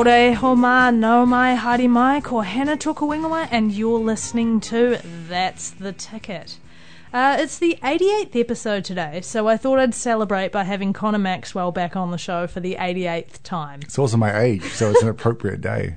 Ora homa no mai haere mai ko Hannah Tokawingawa and you're listening to That's the Ticket. Uh, it's the 88th episode today, so I thought I'd celebrate by having Connor Maxwell back on the show for the 88th time. It's also my age, so it's an appropriate day.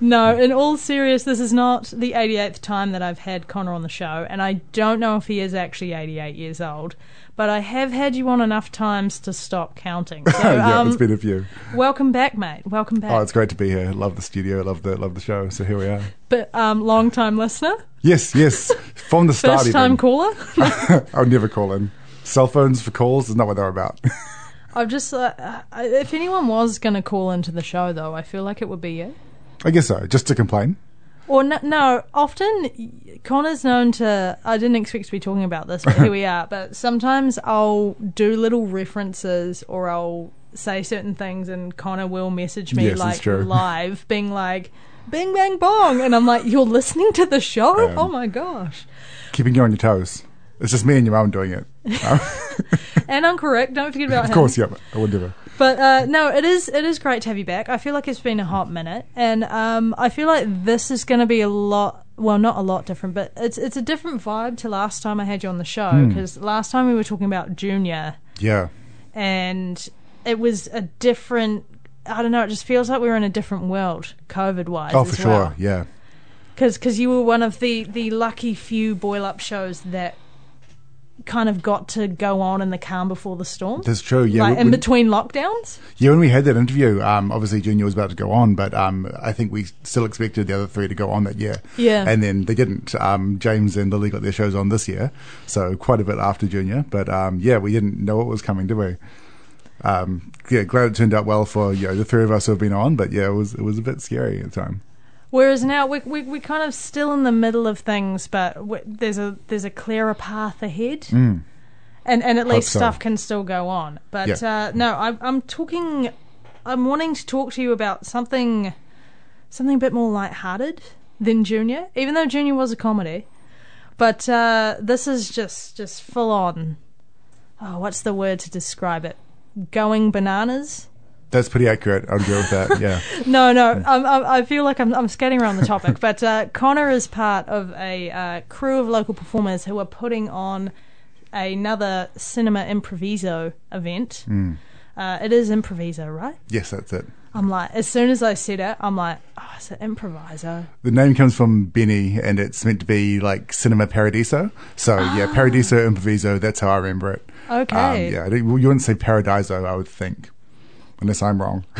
No, in all seriousness, this is not the 88th time that I've had Connor on the show, and I don't know if he is actually 88 years old, but I have had you on enough times to stop counting. So, yeah, um, it's been a few. welcome back, mate. Welcome back. Oh, it's great to be here. Love the studio. Love the love the show. So here we are. but um, long time listener, Yes, yes. From the start, first time even. caller. I would never call in. Cell phones for calls is not what they're about. I've just, uh, uh, if anyone was going to call into the show, though, I feel like it would be you. I guess so. Just to complain. Or no, no, often Connor's known to. I didn't expect to be talking about this, but here we are. But sometimes I'll do little references, or I'll say certain things, and Connor will message me Yes, it's like true. live, being like, "Bing bang bong," and I'm like, "You're listening to the show? Oh my gosh!" Keeping you on your toes. It's just me and your mum doing it. And I'm correct. Don't forget about of him. course, yeah. I would never. But uh, no, it is it is great to have you back. I feel like it's been a hot minute, and um, I feel like this is going to be a lot. Well, not a lot different, but it's it's a different vibe to last time I had you on the show Hmm. because last time we were talking about Junior, Yeah. and it was a different. I don't know. It just feels like we were in a different world, COVID wise. Oh, for sure. Yeah. Because you were one of the the lucky few boil up shows that kind of got to go on in the calm before the storm. That's true. Yeah. like when- in between lockdowns. Yeah, when we had that interview, um, obviously Junior was about to go on, but um, I think we still expected the other three to go on that year. Yeah. And then they didn't. Um, James and Lily got their shows on this year, so quite a bit after Junior. But um, yeah, we didn't know what was coming, did we? Um, yeah, glad it turned out well for you know the three of us who have been on, but yeah, it was it was a bit scary at the time. Whereas now we we we kind of still in the middle of things, but there's a there's a clearer path ahead, and and at least so. stuff can still go on. But Yeah. uh, no, I'm I'm talking, I'm wanting to talk to you about something, something a bit more lighthearted than Junior, even though Junior was a comedy. But uh, this is just just full on. Oh, what's the word to describe it? Going bananas. That's pretty accurate. I'd agree with that. Yeah. No, no. I'm, I'm, I feel like I'm, I'm skating around the topic, but uh, Connor is part of a uh, crew of local performers who are putting on another cinema improviso event. Uh, it is improviso, right? yes, that's it. I'm like, as soon as I said it, I'm like, oh, it's an improviso. The name comes from Benny, and it's meant to be like Cinema Paradiso. So yeah, Paradiso Improviso. That's how I remember it. Okay. Um, yeah, you wouldn't say Paradiso, I would think, unless I'm wrong.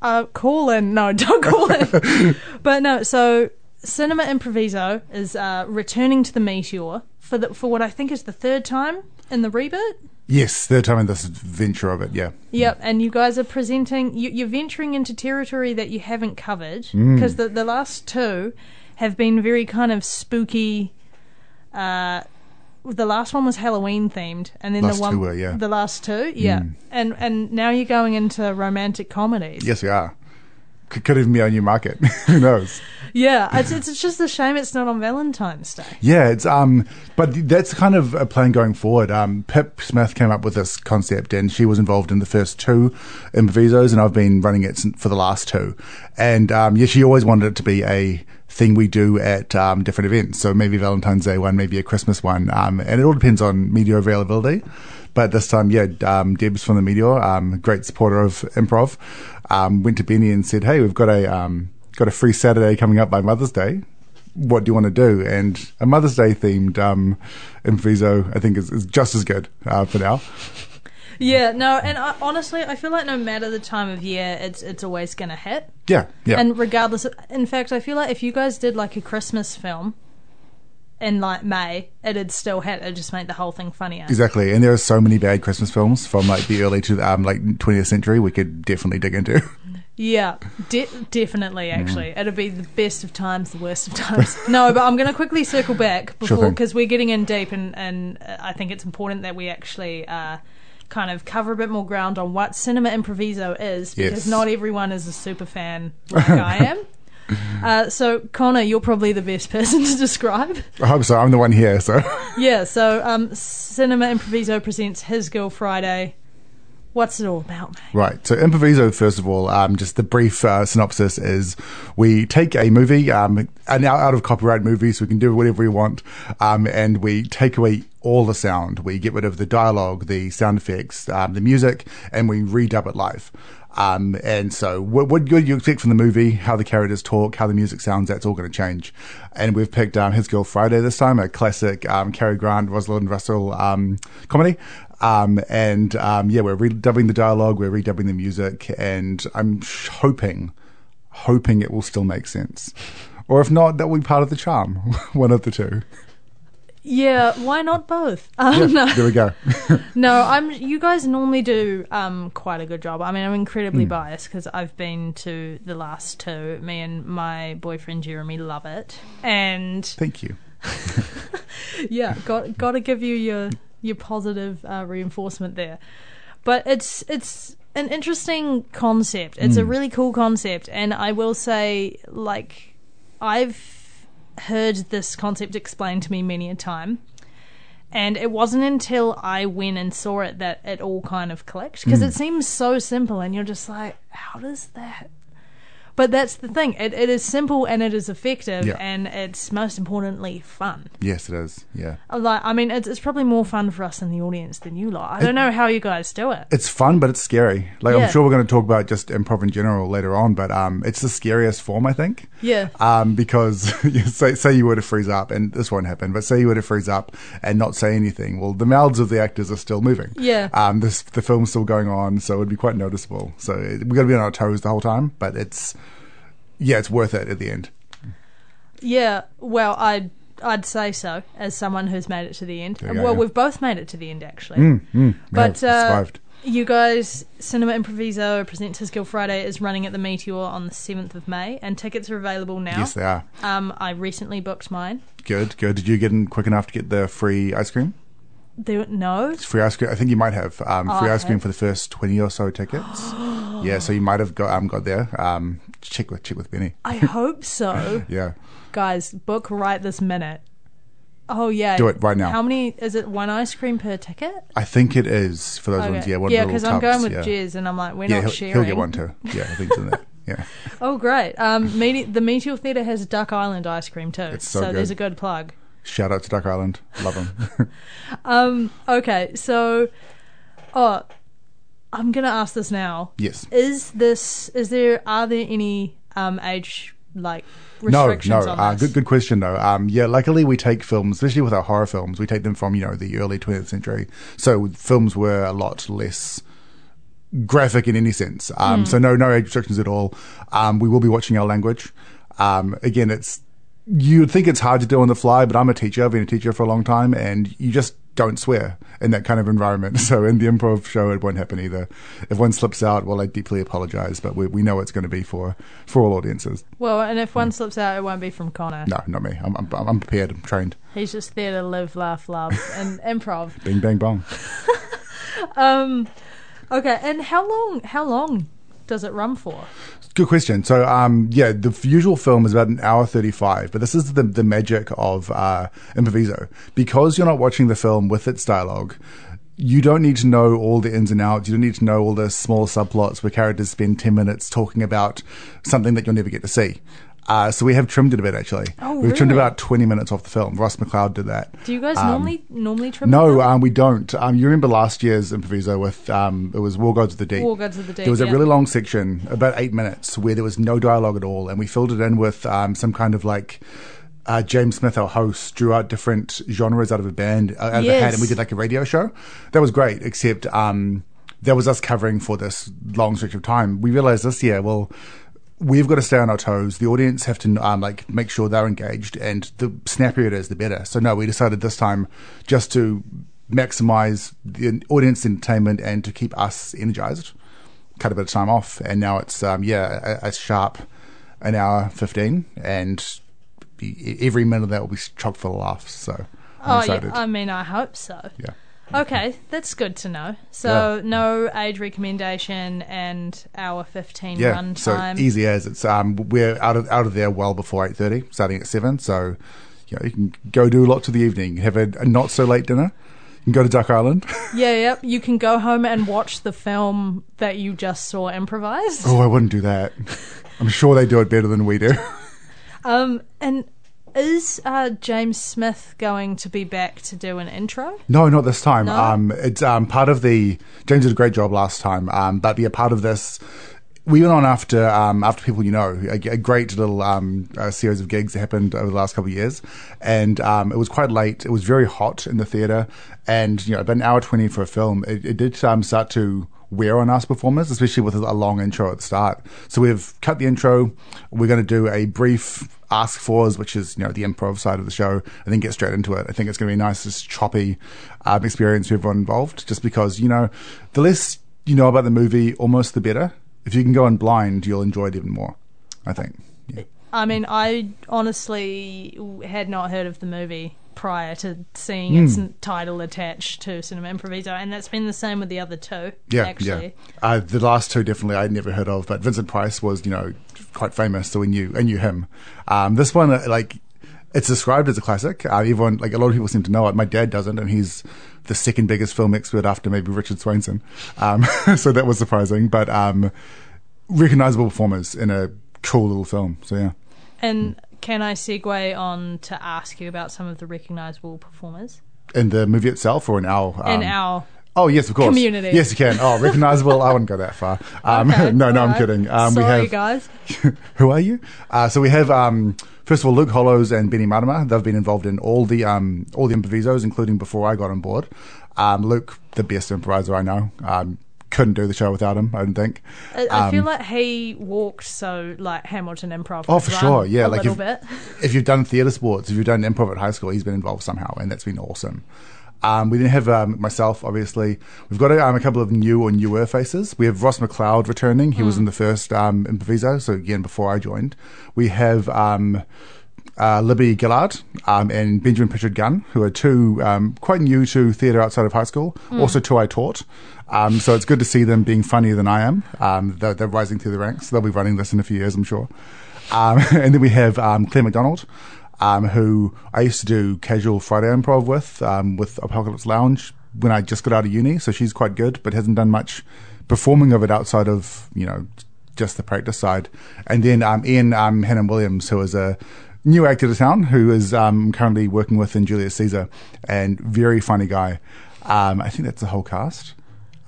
Uh, call in. No, don't call in. but no, so Cinema Improviso is uh, returning to the Meteor for the, for what I think is the third time in the reboot. yes, third time in this venture of it. Yeah, Yep, and you guys are presenting. You, you're venturing into territory that you haven't covered Mm. because the the last two have been very kind of spooky. Uh, the last one was Halloween themed, and then Last the one two were, yeah. Mm. the last two, yeah, and and now you're going into romantic comedies. yes, we are. Could, could even be our new market. Who knows? Yeah, it's, it's it's just a shame it's not on Valentine's Day. Yeah, it's um, but that's kind of a plan going forward. Um, Pip Smith came up with this concept, and she was involved in the first two improvisos, and I've been running it for the last two. And um, yeah, she always wanted it to be a thing we do at um, different events. So maybe Valentine's Day one, maybe a Christmas one, um, and it all depends on media availability. But this time, yeah, um, Deb's from the Meteor, um, great supporter of improv, um, went to Benny and said, "Hey, we've got a um, got a free Saturday coming up by Mother's Day. What do you want to do?" And a Mother's Day themed um, improviso, I think, is, is just as good uh, for now. Yeah, no, and I, honestly, I feel like no matter the time of year, it's it's always gonna hit. Yeah, yeah. And regardless, of, in fact, I feel like if you guys did like a Christmas film, in like May, it'd still hit. It'd just make the whole thing funnier. Exactly, and there are so many bad Christmas films from like the early to um, like 20th century we could definitely dig into. Yeah, de- definitely. Mm. Actually, it'd be the best of times, the worst of times. no, but I'm going to quickly circle back before because we're getting in deep, and and uh, I think it's important that we actually. Uh, Kind of cover a bit more ground on what cinema improviso is because Yes. not everyone is a super fan like I am. Uh, so Connor, you're probably the best person to describe. I hope so. I'm the one here, so Yeah, so um, Cinema Improviso presents His Girl Friday. What's it all about, mate? Right. So Improviso, first of all, um, just the brief uh, synopsis is we take a movie, um, an out, out of copyright movie, so we can do whatever we want, um, and we take away all the sound. We get rid of the dialogue, the sound effects, um, the music, and we redub it live. Um, and so what, what you expect from the movie, how the characters talk, how the music sounds, that's all going to change. And we've picked um, His Girl Friday this time, a classic um, Cary Grant, Rosalind Russell um, comedy. Um, and um, yeah, we're redubbing the dialogue, we're redubbing the music, and I'm sh- hoping, hoping it will still make sense. Or if not, that will be part of the charm. One of the two. Yeah, why not both? Um, Yeah, no. there we go. No, I'm. You guys normally do um, quite a good job. I mean, I'm incredibly Hmm. biased because I've been to the last two. Me and my boyfriend Jeremy love it, and Thank you. yeah, got got to give you your your positive uh, reinforcement there. But it's it's an interesting concept. It's a really cool concept, and I will say, like, I've heard this concept explained to me many a time. And it wasn't until I went and saw it that it all kind of clicked because it seems so simple, and you're just like, how does that? But that's the thing. It, it is simple and it is effective, Yeah. and it's most importantly fun. Yes, it is. Yeah. Like, I mean, it's, it's probably more fun for us in the audience than you lot. I don't know how you guys do it. It's fun, but it's scary. Like Yeah. I'm sure we're going to talk about just improv in general later on, but um, it's the scariest form, I think. Yeah. Um, because say say you were to freeze up, and this won't happen, but say you were to freeze up and not say anything. Well, the mouths of the actors are still moving. Yeah. Um, this the film's still going on, so it'd be quite noticeable. So it, we got to be on our toes the whole time, but it's yeah, it's worth it at the end. Yeah, well, I'd I'd say so as someone who's made it to the end. Well, go. we've both made it to the end actually. Mm, mm, But yeah, uh, survived. you guys, Cinema Improviso presents His Girl Friday is running at the Meteor on the seventh of May, and tickets are available now. Yes, they are. Um, I recently booked mine. Good, good. Did you get in quick enough to get the free ice cream? There, no, It's Free ice cream. I think you might have um, Oh, free I ice cream for the first twenty or so tickets. yeah, so you might have got um, got there. Um, check with check with Benny. I hope so. Yeah, guys, book right this minute. Oh yeah, Do it right now. How many is it? One ice cream per ticket? I think it is for those ones. Yeah, one yeah, because because I'm going with Jez, and I'm like, we're Yeah, not he'll, sharing. he'll get one too. Yeah, I think it's in there. Yeah, Oh, great. Um, Mete- the Meteor Theatre has Duck Island ice cream too. It's so there's good. a good plug. shout out to Duck Island. Love them. Um, okay, so, oh, I'm gonna ask this now. yes. Is this? Is there? Are there any um age like No, restrictions no. on Uh, good, good question though. Um, yeah, luckily we take films, especially with our horror films, we take them from you know the early 20th century. So films were a lot less graphic in any sense. Um, So no, no age restrictions at all. Um, we will be watching our language. Um, again, it's you'd think it's hard to do on the fly, but I'm a teacher. I've been a teacher for a long time, and you just don't swear in that kind of environment. So in the improv show, it won't happen either. If one slips out, well, I deeply apologize, but we, we know it's going to be for for all audiences. Well, and if one slips out, it won't be from Connor. No, not me. I'm, I'm, I'm prepared. I'm trained. He's just there to live, laugh, love, and improv. Bing, bang, bong. Um, okay, and how long? How long does it run for? Good question. So, um, yeah, the usual film is about an hour 35, but this is the, the magic of uh, Improviso. Because you're not watching the film with its dialogue, you don't need to know all the ins and outs. You don't need to know all the small subplots where characters spend 10 minutes talking about something that you'll never get to see. Uh, so we have trimmed it a bit, actually. Oh, We've trimmed about 20 minutes off the film. Ross McLeod did that. Do you guys normally normally trim? Um, No, um, we don't. Um, you remember last year's improviso with um, it was War Gods of the Deep. War Gods of the Deep, There was a yeah. really long section, about eight minutes, where there was no dialogue at all, and we filled it in with um, some kind of like. Uh, James Smith, our host, drew out different genres out of a band, uh, out of a hat, and we did like a radio show. That was great, except um, that was us covering for this long stretch of time. We realized this year, well, we've got to stay on our toes. The audience have to um, like make sure they're engaged, and the snappier it is, the better. So no, we decided this time just to maximize the audience entertainment and to keep us energized. Cut a bit of time off, and now it's um, yeah a, a sharp an hour fifteen, and every minute of that will be chock full of laughs. So I'm Oh excited. yeah, I mean, I hope so. yeah. Okay, that's good to know. So no age recommendation and hour fifteen Yeah, run so time. easy as it's um we're out of out of there well before eight thirty, starting at seven. So you know you can go do lots of the evening, have a, a not so late dinner. You can go to Duck Island. Yeah, yep. You can go home and watch the film that you just saw improvised. oh, I wouldn't do that. I'm sure they do it better than we do. Um, and is uh, James Smith going to be back to do an intro? No, not this time. No? Um, it's um, part of the James did a great job last time, um, but yeah, part of this. We went on after um, after people you know a, a great little um, uh, series of gigs that happened over the last couple of years, and um, it was quite late. It was very hot in the theatre, and you know about an hour twenty for a film. It, it did um, start to wear on us performers, especially with a long intro at the start. So we've cut the intro. We're going to do a brief ask fors, which is you know the improv side of the show, and then get straight into it. I think it's going to be a nice, just choppy um, experience for everyone involved. Just because you know, the less you know about the movie, almost the better. If you can go in blind, you'll enjoy it even more. I think. Yeah. I mean, I honestly had not heard of the movie prior to seeing Hmm. its title attached to Cinema Improviso, and that's been the same with the other two. Yeah, actually. yeah. Uh, the last two definitely I'd never heard of, but Vincent Price was, you know, quite famous, so we knew, I knew him. Um, this one, uh, like, it's described as a classic. Uh, everyone, like, a lot of people seem to know it. My dad doesn't, and he's the second biggest film expert after maybe Richard Swainson. Um, so that was surprising, but um, recognizable performers in a cool little film. So yeah. And can I segue on to ask you about some of the recognizable performers In the movie itself or in our in um, our? Oh yes, of course. Community. Yes, you can. Oh, recognizable. I wouldn't go that far. Um, Okay, no, no, I'm kidding. Um, Sorry, we have, guys. Who are you? Uh, so we have um, first of all Luke Hollows and Benny Marama. They've been involved in all the um, all the improvisos, including before I got on board. Um, Luke, the best improviser I know. Couldn't do the show without him. I don't think. I, I feel Um, like he walked so like Hamilton Improv. Oh, for sure. Yeah, a like little if, bit. if you've done theatre sports, if you've done improv at high school, he's been involved somehow, and that's been awesome. Um, we then have um, myself, obviously. We've got um, a couple of new or newer faces. We have Ross McLeod returning. He was Hmm. in the first um, improviso, so again before I joined. We have um, uh, Libby Gillard um, and Benjamin Pritchard Gunn, who are two um, quite new to theatre outside of high school. Also, two I taught. Um, so it's good to see them being funnier than I am. Um, they're, they're rising through the ranks. They'll be running this in a few years, I'm sure. Um, and then we have um, Claire McDonald, um, who I used to do casual Friday improv with, um, with Apocalypse Lounge when I just got out of uni. So she's quite good, but hasn't done much performing of it outside of, you know, just the practice side. And then um, Ian um, Hannon Williams, who is a new actor to town, who is um, currently working with in Julius Caesar, and very funny guy. Um, I think that's the whole cast.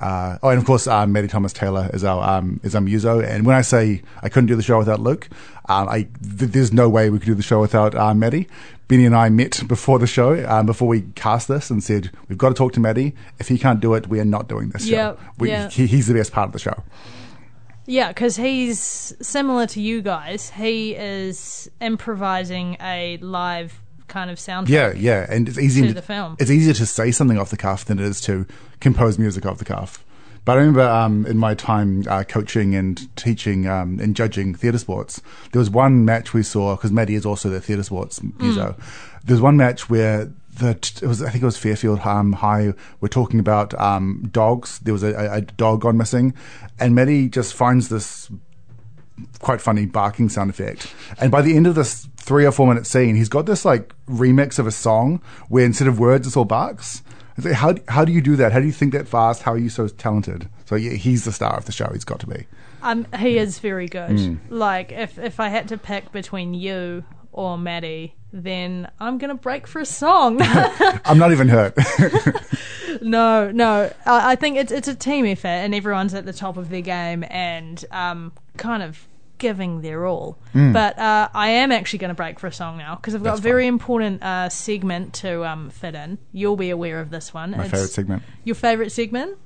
Uh, oh, and of course, um, Maddie Thomas Taylor is our um, is our muso. And when I say I couldn't do the show without Luke, um, I th- there's no way we could do the show without uh, Maddie. Benny and I met before the show, um, before we cast this, and said we've got to talk to Maddie. If he can't do it, we are not doing this Yep, show. We, yeah. he, he's the best part of the show. Yeah, because he's similar to you guys. He is improvising a live kind of soundtrack. Yeah, yeah, and it's easy To the film. It's easier to say something off the cuff than it is to compose music off the cuff. But I remember um, in my time uh, coaching and teaching um, and judging theatre sports, there was one match we saw because Maddie is also the theatre sports muso. There was one match where the it was I think it was Fairfield um, High. We're talking about um, dogs. There was a, a, dog gone missing, and Maddie just finds this quite funny barking sound effect. And by the end of this three or four minute scene, he's got this like remix of a song where instead of words, it's all barks. It's like, how how do you do that? How do you think that fast? How are you so talented? So yeah, he's the star of the show. He's got to be. Um, he is very good. Hmm. Like, if if I had to pick between you or Maddie, then I'm gonna break for a song. I'm not even hurt. no, no. I, I think it's it's a team effort, and everyone's at the top of their game and um, kind of giving their all. Hmm. But uh, I am actually going to break for a song now because I've got That's a very important uh, segment to um, fit in. You'll be aware of this one. My It's favorite segment. Your favorite segment?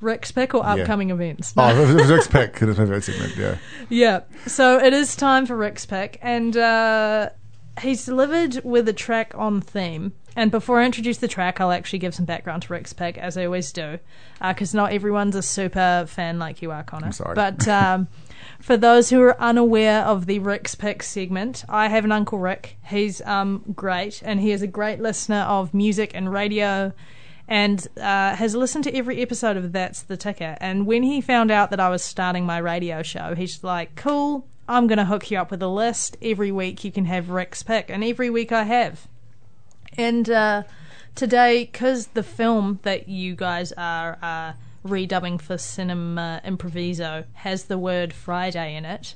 Rick's pick or Yeah. upcoming events? Oh, it was Rick's pick. It was my favorite segment. Yeah. Yeah. So it is time for Rick's pick, and uh, he's delivered with a track on theme. And before I introduce the track, I'll actually give some background to Rick's pick, as I always do, because not everyone's a super fan like you are, Connor. I'm sorry. But um, for those who are unaware of the Rick's pick segment, I have an uncle Rick. He's um, great, and he is a great listener of music and radio and uh, has listened to every episode of That's the Ticket. And when he found out that I was starting my radio show, he's like, cool, I'm going to hook you up with a list. Every week you can have Rick's pick. And every week I have. And uh, today, because the film that you guys are uh, redubbing for Cinema Improviso has the word Friday in it,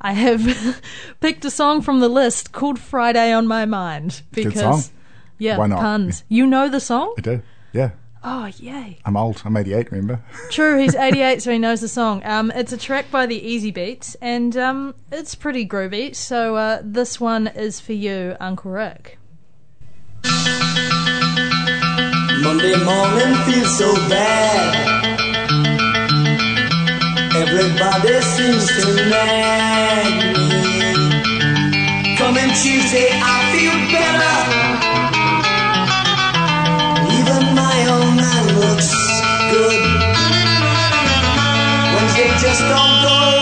I have picked a song from the list called Friday on My Mind. Good Because, song. yeah, Why not? puns. You know the song? I do. Yeah. Oh, yay. I'm old. I'm 88, remember? True, he's 88, so he knows the song. Um, it's a track by the Easybeats, and um, it's pretty groovy. So uh, this one is for you, Uncle Rick. Monday morning feels so bad. Everybody seems to nag me. Coming Tuesday, I feel better. Looks good. Wednesday just don't go.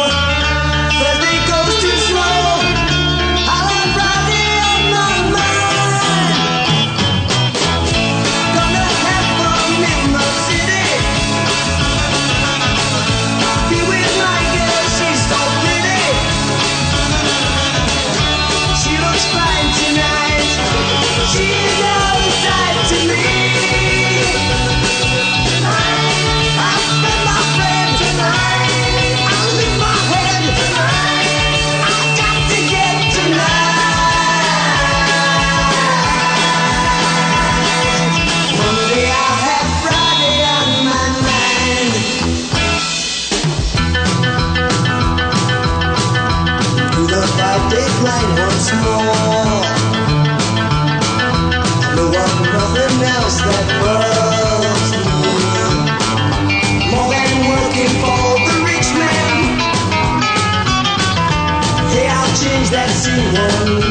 That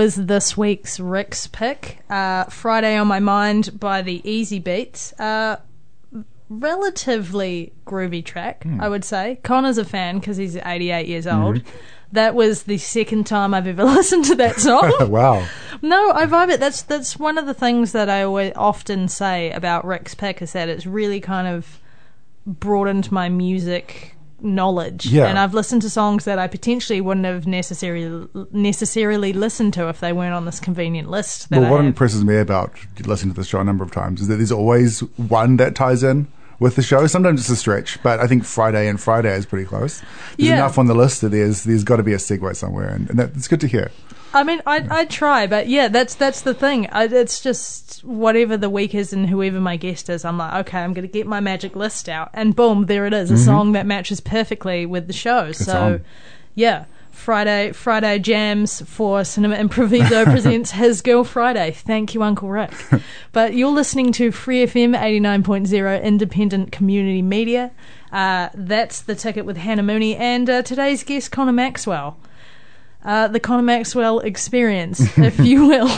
was this week's Rick's pick. Uh, Friday on My Mind by the Easybeats. Uh, relatively groovy track, I would say. Connor's a fan because he's 88 years old. That was the second time I've ever listened to that song. wow. No, I vibe it. That's that's one of the things that I always often say about Rick's pick is that it's really kind of broadened my music knowledge. Yeah. And I've listened to songs that I potentially wouldn't have necessarily necessarily listened to if they weren't on this convenient list. That Well, I what have. impresses me about listening to the show a number of times is that there's always one that ties in with the show. Sometimes it's a stretch, but I think Friday and Friday is pretty close. There's Yeah. enough on the list that there's there's got to be a segue somewhere, and, and that, it's good to hear. I mean, I I try, but yeah, that's that's the thing. I, it's just whatever the week is and whoever my guest is. I'm like, okay, I'm going to get my magic list out, and boom, there it is, a mm-hmm. song that matches perfectly with the show. so, song. yeah, Friday Friday jams for Cinema Improviso presents His Girl Friday. Thank you, Uncle Rick. but you're listening to Free FM 89.0 independent community media. Uh, that's the ticket with Hannah Mooney and uh, today's guest Connor Maxwell. Uh, the Connor Maxwell experience, if you will.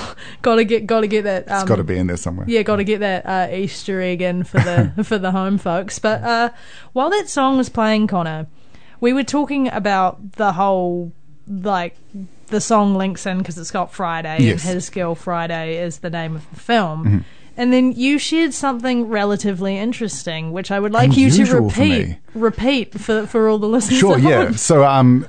gotta get gotta get that um, It's got to be in there somewhere. yeah, got to get that uh, Easter egg in for the for the home folks. But uh, while that song was playing, Connor, we were talking about the whole like the song links in because it's got Friday Yes. and His Girl Friday is the name of the film. And then you shared something relatively interesting, which I would like you to Unusual for repeat. Repeat for for all the listeners. Sure, yeah. So, um,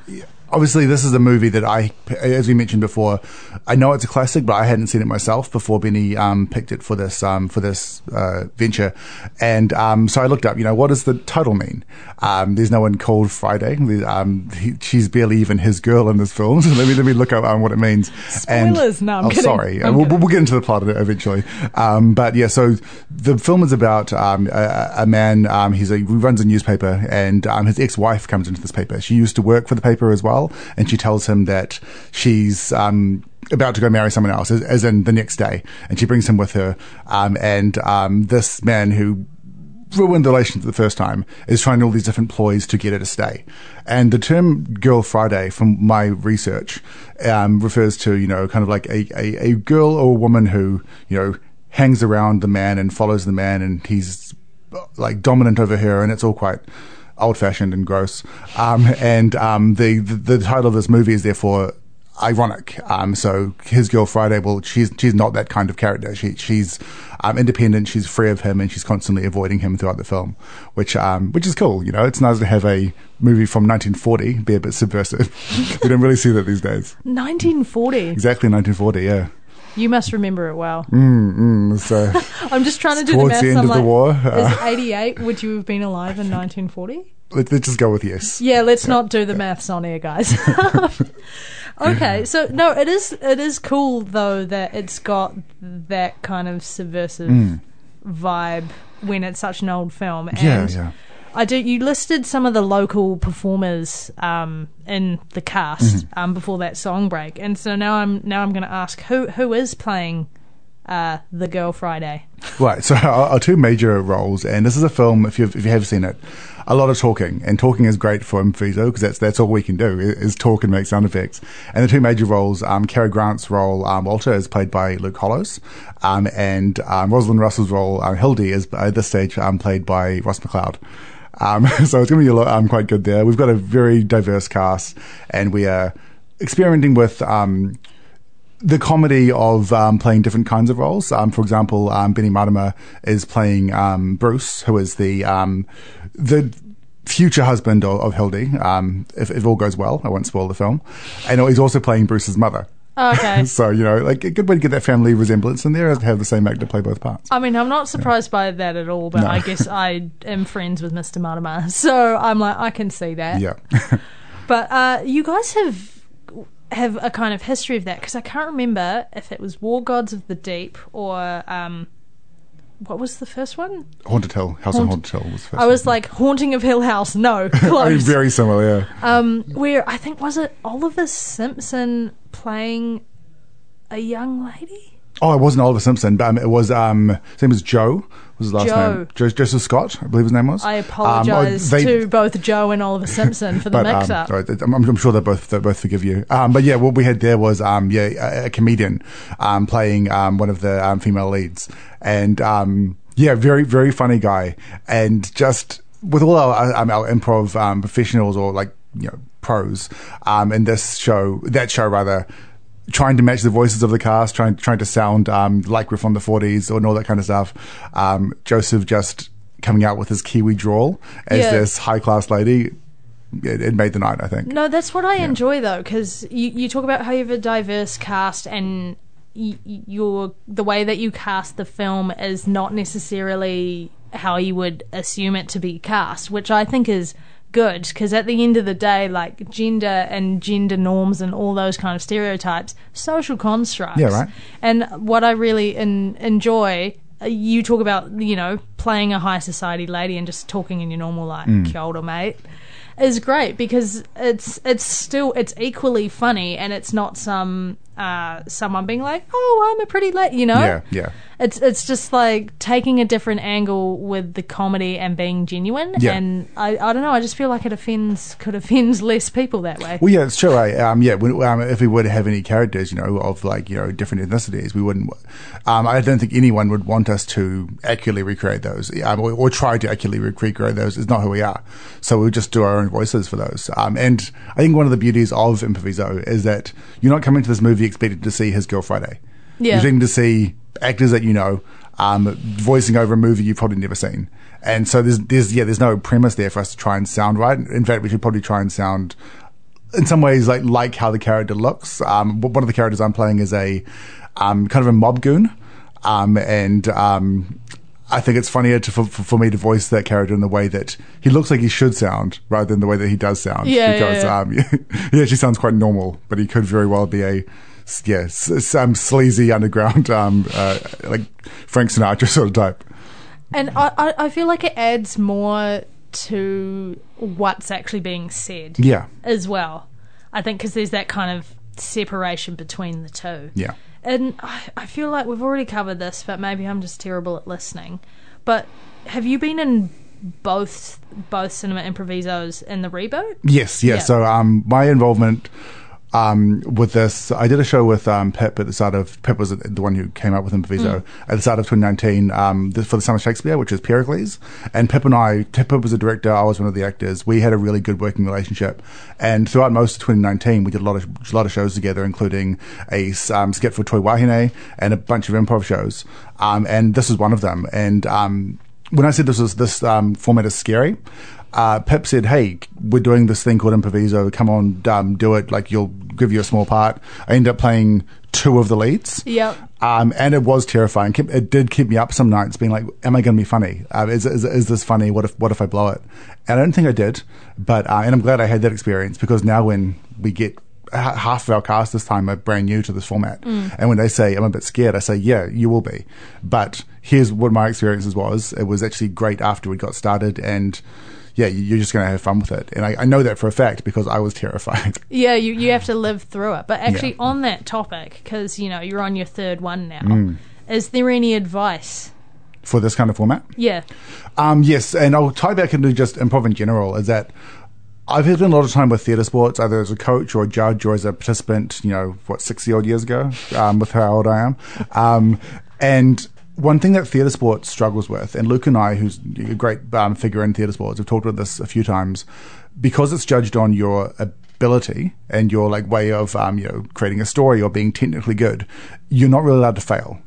obviously, this is a movie that I, as we mentioned before, I know it's a classic, but I hadn't seen it myself before Benny um, picked it for this um, for this uh, venture, and um, so I looked up. You know, what does the title mean? Um, there's no one called Friday. Um, he, she's barely even his girl in this film. So let me let me look up um, what it means. Spoilers. No, I'm oh, kidding. sorry. I'm we'll, kidding. we'll get into the plot of it eventually. Um, but yeah, so the film is about um, a, a man. Um, he's a, he runs a newspaper, and um, his ex-wife comes into this paper. She used to work for the paper as well, and she tells him that she's. Um, about to go marry someone else, as, as in the next day, and she brings him with her. Um, and um, this man who ruined the relationship the first time is trying all these different ploys to get her to stay. And the term "girl Friday" from my research um, refers to you know kind of like a, a, a girl or a woman who you know hangs around the man and follows the man, and he's like dominant over her, and it's all quite old fashioned and gross. Um, and um, the, the the title of this movie is therefore ironic. Um, so his girl Friday, well, she's she's not that kind of character. She she's um, independent. She's free of him, and she's constantly avoiding him throughout the film, which um, which is cool. You know, it's nice to have a movie from 1940 be a bit subversive. we don't really see that these days. 1940. Exactly 1940. Yeah. You must remember it well. Mm, mm, so I'm just trying to do Towards the the maths. end I'm of the like, war, is 88? Would you have been alive in 1940? let's, let's just go with yes. Yeah, let's not do the maths on air, guys. okay, so no, it is it is cool though that it's got that kind of subversive vibe when it's such an old film. And Mm. Yeah, yeah. I do. You listed some of the local performers um, in the cast Mm-hmm. um, before that song break, and so now I'm now I'm going to ask who who is playing uh, the Girl Friday. Right. So our, our two major roles, and this is a film. If you if you have seen it, a lot of talking, and talking is great for Improviso because that's that's all we can do is, talk and make sound effects. And the two major roles, um, Cary Grant's role, um, Walter, is played by Luke Hollows, um, and um, Rosalind Russell's role, um, Hildy, is at this stage um, played by Ross McLeod. Um, so it's going to be a lot, um, quite good there. We've got a very diverse cast, and we are experimenting with. Um, the comedy of um, playing different kinds of roles. Um, for example, um, Benny Martimer is playing um, Bruce, who is the um, the future husband of, of Hildy. If, if all goes well, I won't spoil the film. And he's also playing Bruce's mother. Okay. So you know, like a good way to get that family resemblance in there is to have the same actor play both parts. I mean, I'm not surprised by that at all, but No. I guess I am friends with Mr. Martimer, so I'm like, I can see that. Yeah. But uh, you guys have have a kind of history of that because I can't remember if it was War Gods of the Deep or um, what was the first one? Haunted Hill, House of Haunt- Haunted Hill was first. I was like Haunting of Hill House. No, I mean, close. very similar. Yeah. um, where I think was it Oliver Simpson playing a young lady? Oh, it wasn't Oliver Simpson, but um, it was um, his name was Joe. Was his last Joe. name? Jo- Joseph Scott, I believe his name was. I Um, oh, apologise they- to both Joe and Oliver Simpson for the but um, mix-up. all right, I'm, I'm sure they both they both forgive you. Um, but yeah, what we had there was um, yeah, a, a comedian um, playing um, one of the um, female leads, and um, yeah, very very funny guy, and just with all our um, our improv um, professionals or like you know pros um, in this show, that show rather. Trying to match the voices of the cast, trying trying to sound um, like we're from the 40s and all that kind of stuff. Um, Joseph just coming out with his Kiwi drawl as Yeah. this high class lady it, it made the night. I think. No, that's what I enjoy though, because you, you talk about how you have a diverse cast and y- your the way that you cast the film is not necessarily how you would assume it to be cast, which I think is good because at the end of the day, like gender and gender norms and all those kind of stereotypes, social constructs. Yeah, right. And what I really en- enjoy uh, you talk about you know playing a high society lady and just talking in your normal like Mm. kia ora, mate is great because it's it's still it's equally funny and it's not some uh someone being like oh I'm a pretty lady you know Yeah, yeah. It's it's just like taking a different angle with the comedy and being genuine Yeah. and I, I don't know I just feel like it offends could offend less people that way Well, yeah, it's true. Right? Um, yeah, when, um, if we were to have any characters, you know, of like you know different ethnicities, we wouldn't. Um, I don't think anyone would want us to accurately recreate those, um, or, or try to accurately recreate those. It's not who we are. So we'll just do our own voices for those. Um, and I think one of the beauties of Improviso is that you're not coming to this movie expecting to see his Girl Friday. Yeah. You're expecting to see actors that you know um, voicing over a movie you've probably never seen. And so there's, there's, yeah, there's no premise there for us to try and sound right. In fact, we should probably try and sound in some ways like like how the character looks. Um, one of the characters I'm playing is a um, kind of a mob goon, um, and um, I think it's funnier to, for, for me to voice that character in the way that he looks like he should sound rather than the way that he does sound. Yeah, yeah, because yeah. Um, he actually sounds quite normal, but he could very well be a yeah, s- some sleazy underground um, uh, like Frank Sinatra sort of type. and I, I I feel like it adds more to what's actually being said Yeah, as well I think because there's that kind of separation between the two yeah. And I, I feel like we've already covered this, but maybe I'm just terrible at listening. But have you been in both both cinema improvisos in the reboot? Yes, yeah. Yeah. So um, my involvement um, with this, I did a show with um, Pip at the start of Pip was the one who came up with Improviso at the start of 2019 um, for the Summer Shakespeare, which is Pericles. And Pip and I, Pip was a director, I was one of the actors. We had a really good working relationship, and throughout most of 2019, we did a lot of a lot of shows together, including a um, skit for Toi Wahine and a bunch of improv shows. Um, and this is one of them. And um, when I said this was this um, format is scary, uh, Pip said, "Hey, we're doing this thing called improviso. Come on, um, do it. Like you'll give you a small part." I ended up playing two of the leads. Yep. Um, and it was terrifying. It did keep me up some nights, being like, "Am I going to be funny? Uh, is, is is this funny? What if what if I blow it?" And I don't think I did, but uh, and I'm glad I had that experience because now when we get half of our cast this time are brand new to this format, and when they say I'm a bit scared, I say, "Yeah, you will be," but here's what my experiences was. It was actually great after we got started, and yeah, you- you're just going to have fun with it. And I, I know that for a fact because I was terrified. Yeah, you you have to live through it. But actually, Yeah. on that topic, because you know you're on your third one now, Mm. is there any advice? for this kind of format. Yeah, Um, yes, and I'll tie back into just improv in general. Is that I've had a lot of time with theatre sports, either as a coach or a judge or as a participant. You know, what sixty odd years ago, um, with how old I am, um, and. One thing that theatre sports struggles with, and Luke and I, who's a great um, figure in theatre sports, have talked about this a few times, because it's judged on your ability and your like way of um, you know creating a story or being technically good. You're not really allowed to fail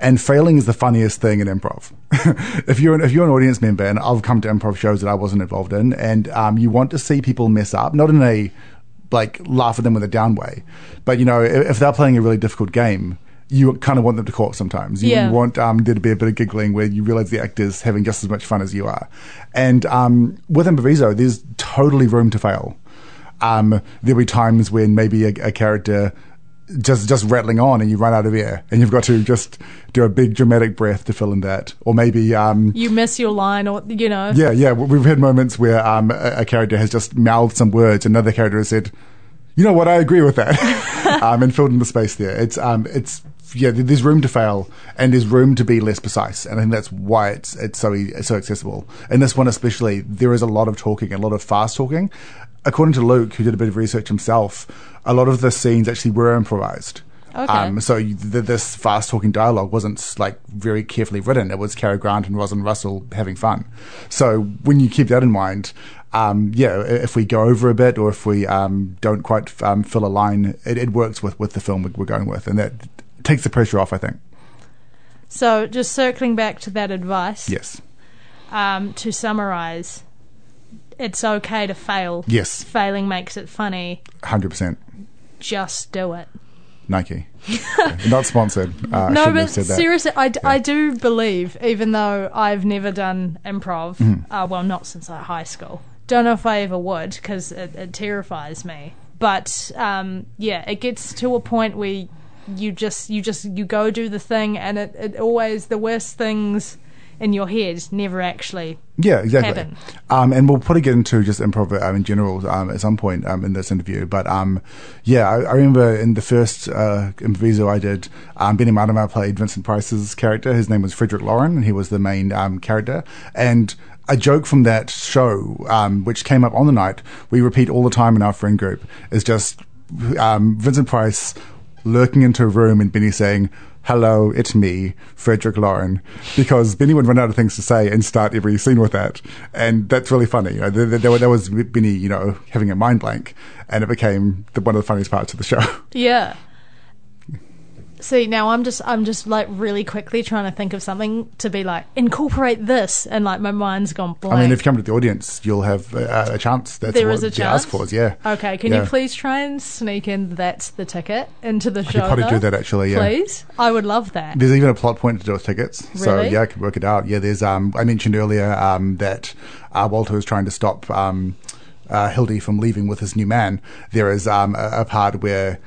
and failing is the funniest thing in improv. if you're an, if you're an audience member, and I've come to improv shows that I wasn't involved in, and um, you want to see people mess up, not in a like laugh at them with a down way, but you know if, if they're playing a really difficult game. You kind of want them to caught sometimes. You, Yeah. you want um, there to be a bit of giggling where you realize the actor's having just as much fun as you are. And um, with improviso, there's totally room to fail. Um, there'll be times when maybe a, a character just just rattling on and you run out of air and you've got to just do a big dramatic breath to fill in that or maybe um you miss your line, or you know. yeah yeah we've had moments where um a, a character has just mouthed some words and another character has said you know what i agree with that um and filled in the space there it's um it's yeah there's room to fail and there's room to be less precise and i think that's why it's it's so it's so accessible And this one especially there is a lot of talking a lot of fast talking according to luke who did a bit of research himself a lot of the scenes actually were improvised Okay. um, so th- this fast talking dialogue wasn't like very carefully written. It was Cary Grant and Rosalind Russell having fun. So when you keep that in mind, um, yeah, if we go over a bit or if we um, don't quite um, fill a line, it, it works with, with the film we- we're going with, and that takes the pressure off. I think. So just circling back to that advice. Yes. Um, to summarize, it's okay to fail. Yes. Failing makes it funny. Hundred percent. Just do it. Nike. Not sponsored. Uh, no, but have said that. seriously, I, d- I do believe, even though I've never done improv, Mm-hmm. uh, well, not since like high school. Don't know if I ever would because it, it terrifies me. But um, yeah, it gets to a point where you just you just you go do the thing, and it, it always the worst things in your head never actually. Yeah, exactly. Um, and we'll probably get into just improv um, in general um, at some point um, in this interview. But um, yeah, I, I remember in the first uh, improviso I did, um, Benny Martimer played Vincent Price's character. His name was Frederick Loren, and he was the main um, character. And a joke from that show, um, which came up on the night, we repeat all the time in our friend group, is just um, Vincent Price lurking into a room and Benny saying, Hello, it's me, Frederick Loren, because Benny would run out of things to say and start every scene with that, and that's really funny. You know, there, there, there was Benny, you know, having a mind blank, and it became the, one of the funniest parts of the show. Yeah. See, now I'm just I'm just like really quickly trying to think of something to be like incorporate this, and like my mind's gone blank. I mean, if you come to the audience, you'll have uh, a chance. That's There what is a you ask chance? for. Yeah. Okay, can Yeah. you please try and sneak in that's the ticket into the I show? I could probably though? do that actually. Yeah. Please, I would love that. There's even a plot point to do with tickets. really? So yeah, I could work it out. Yeah, there's um I mentioned earlier um that uh, Walter was trying to stop um uh, Hildy from leaving with his new man. There is um a, a part where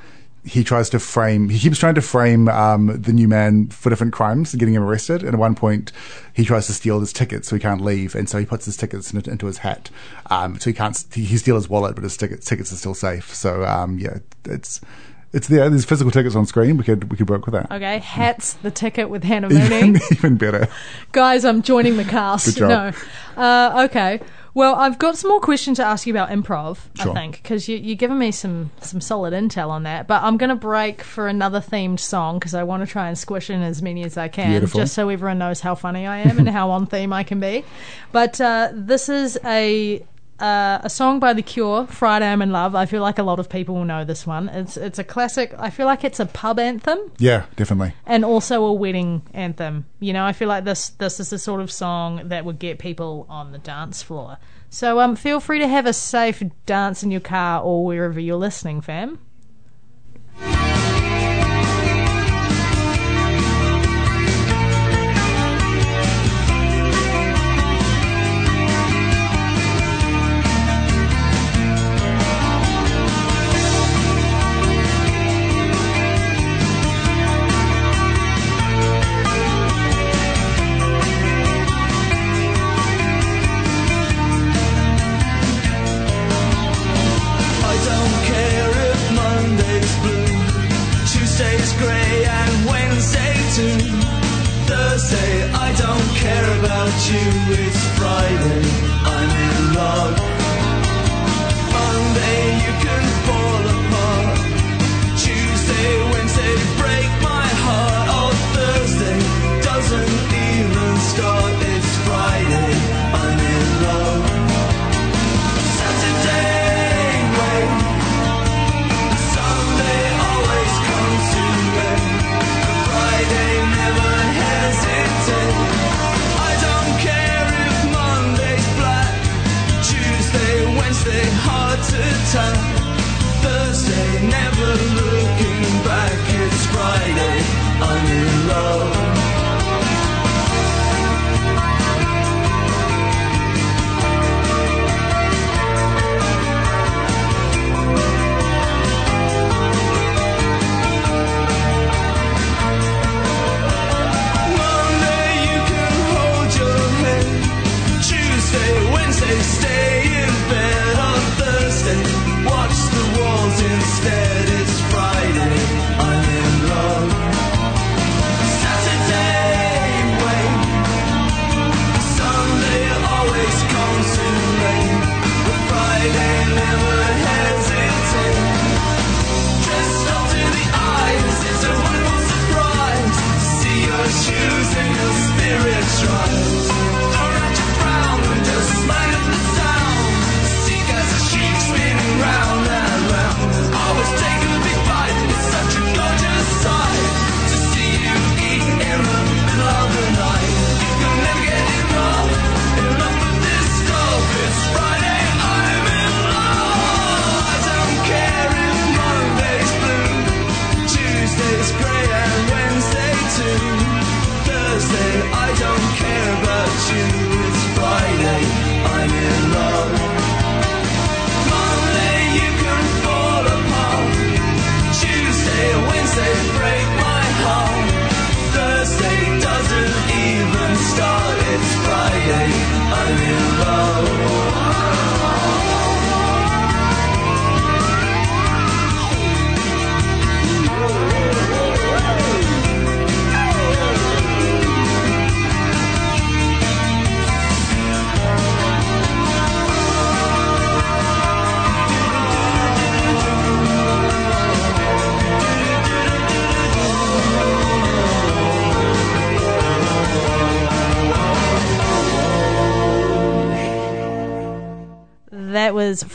he tries to frame he keeps trying to frame um the new man for different crimes and getting him arrested and at one point he tries to steal his tickets so he can't leave and so he puts his tickets into, into his hat um so he can't he, he steals his wallet but his tickets tickets are still safe so um yeah it's it's there there's physical tickets on screen we could we could work with that Okay, hats the ticket with Hannah even, Mooney. even better. Guys, I'm joining the cast. No. Uh, okay. Well, I've got some more questions to ask you about improv, I think, because you, you're giving me some, some solid intel on that. But I'm going to break for another themed song because I want to try and squish in as many as I can, Beautiful. just so everyone knows how funny I am and how on theme I can be. But uh, this is a. Uh, a song by The Cure, Friday I'm in Love. I feel like a lot of people will know this one. It's it's a classic. I feel like it's a pub anthem Yeah, definitely. and also a wedding anthem. You know, I feel like this this is the sort of song that would get people on the dance floor. So um, feel free to have a safe dance in your car or wherever you're listening, fam. instead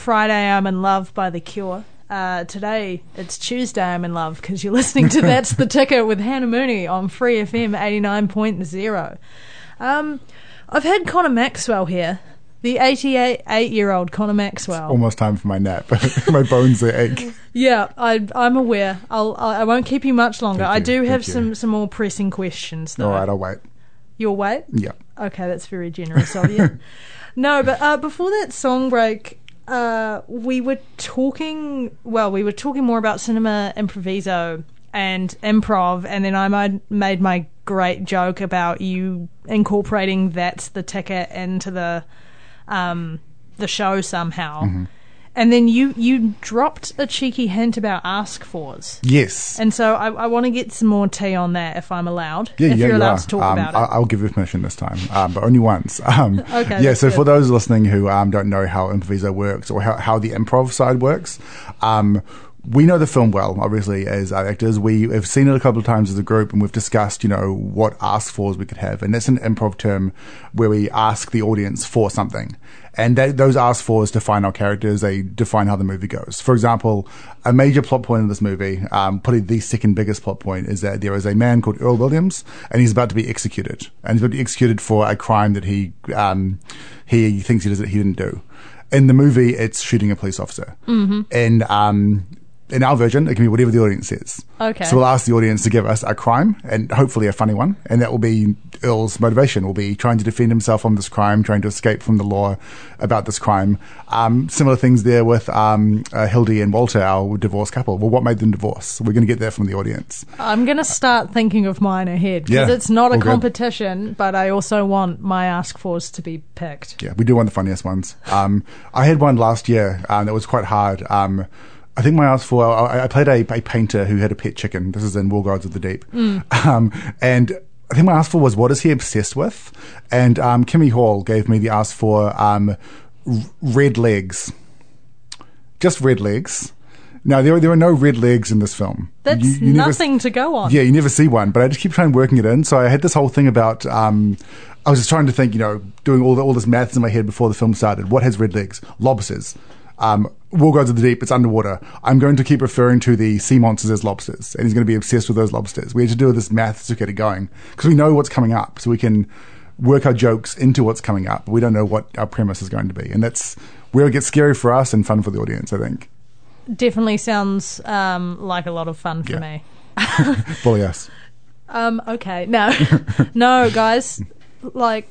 Friday I'm in Love by The Cure. Uh, today it's Tuesday I'm in Love because you're listening to That's the Ticket with Hannah Mooney on Free FM 89.0. Um, I've had Connor Maxwell here, the 88 year old Connor Maxwell. Almost time for my nap. my bones are ache. Yeah, I, I'm aware. I'll, I won't keep you much longer. Thank I do have some, some more pressing questions though. All right, I'll wait. You'll wait? Yeah. Okay, that's very generous of you. no, but uh, before that song break, uh, we were talking. Well, we were talking more about cinema improviso and improv, and then I made, my great joke about you incorporating that's the ticket into the um, the show somehow. Mm-hmm. And then you you dropped a cheeky hint about ask fors. Yes. And so I, I want to get some more tea on that if I'm allowed. Yeah, if yeah, you're you allowed to talk um, about it. I'll give you permission this time, um, but only once. Um, Okay, Yeah. So good. for those listening who um, don't know how improviso works or how, how the improv side works, um, we know the film well, obviously, as actors. We have seen it a couple of times as a group, and we've discussed, you know, what ask fors we could have, and that's an improv term where we ask the audience for something. And they, those ask fors define our characters. They define how the movie goes. For example, a major plot point in this movie, um, probably the second biggest plot point, is that there is a man called Earl Williams, and he's about to be executed. And he's about to be executed for a crime that he um, he thinks he, does, he didn't do. In the movie, it's shooting a police officer. Mm-hmm. And um, in our version, it can be whatever the audience says. Okay. So we'll ask the audience to give us a crime, and hopefully a funny one, and that will be Earl's motivation. Will be trying to defend himself from this crime, trying to escape from the law about this crime. Um, similar things there with um, uh, Hildy and Walter, our divorced couple. Well, what made them divorce? We're going to get that from the audience. I'm going to start thinking of mine ahead because Yeah, it's not a all good. competition, but I also want my ask fors to be picked. Yeah, we do want the funniest ones. Um, I had one last year um, that was quite hard. Um, I think my asked for, I, I played a, a painter who had a pet chicken. This is in War Gods of the Deep. Um, and I think my ask for was, what is he obsessed with? And um, Kimmy Hall gave me the ask for um, r- red legs. Just red legs. Now, there, are- there are no red legs in this film. That's You- you never nothing to go on. yeah, you never see one, but I just keep trying working it in. So I had this whole thing about. Um, I was just trying to think, you know, doing all the, all this maths in my head before the film started. What has red legs? Lobsters. Um, War Gods of the Deep. It's underwater. I'm going to keep referring to the sea monsters as lobsters, and he's going to be obsessed with those lobsters. We had to do this maths to get it going because we know what's coming up, so we can work our jokes into what's coming up. But we don't know what our premise is going to be, and that's where it gets scary for us and fun for the audience. I think. Definitely sounds um, like a lot of fun for Yeah. me. Fully yes. Um, okay, no, no, guys, like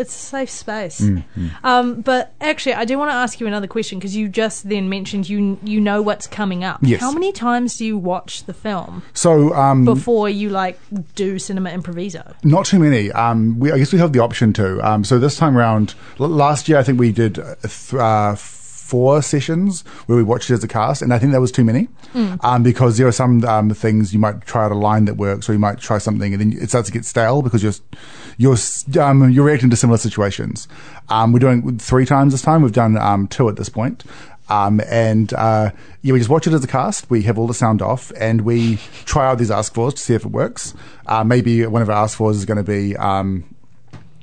it's a safe space. Mm, Um, but actually, I do want to ask you another question because you just then mentioned you you know what's coming up. Yes. How many times do you watch the film So um, before you like do cinema improviso? Not too many. Um, we, I guess we have the option to. Um, so this time around, l- last year I think we did uh, th- uh, four sessions where we watched it as a cast, and I think that was too many um, because there are some um, things you might try out a line that works, or you might try something, and then it starts to get stale because you're you're um, you're reacting to similar situations. Um, we're doing three times this time. We've done um, two at this point. Um, and uh, yeah, we just watch it as a cast. We have all the sound off, and we try out these ask fors to see if it works. Uh, maybe one of our ask fors is going to be um,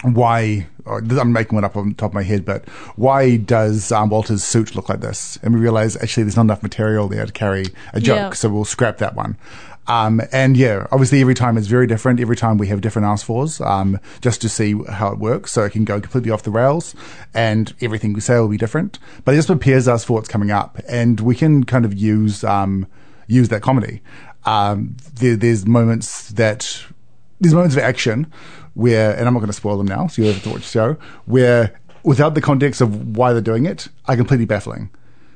why. I'm making one up on the top of my head, but why does um, Walter's suit look like this? And we realize actually there's not enough material there to carry a joke, Yeah. so we'll scrap that one. Um, and yeah, obviously every time is very different. Every time we have different ask fors, um, just to see how it works. So it can go completely off the rails and everything we say will be different. But it just prepares us for what's coming up and we can kind of use, um, use that comedy. Um, there, there's moments that, there's moments of action where, and I'm not going to spoil them now, so you have to watch the show, where without the context of why they're doing it, are completely baffling.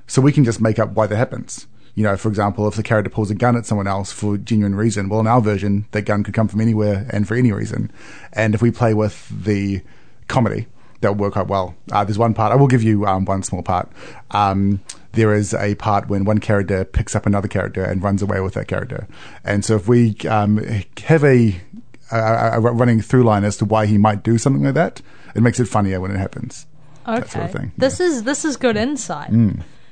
So we can just make up why that happens. You know, for example, if the character pulls a gun at someone else for genuine reason, well, in our version, that gun could come from anywhere and for any reason. And if we play with the comedy, that will work out well. Uh, there's one part, I will give you um, one small part. Um, there is a part when one character picks up another character and runs away with that character. And so if we um, have a, a, a running through line as to why he might do something like that, it makes it funnier when it happens. Okay, That sort of thing, this is this is good insight.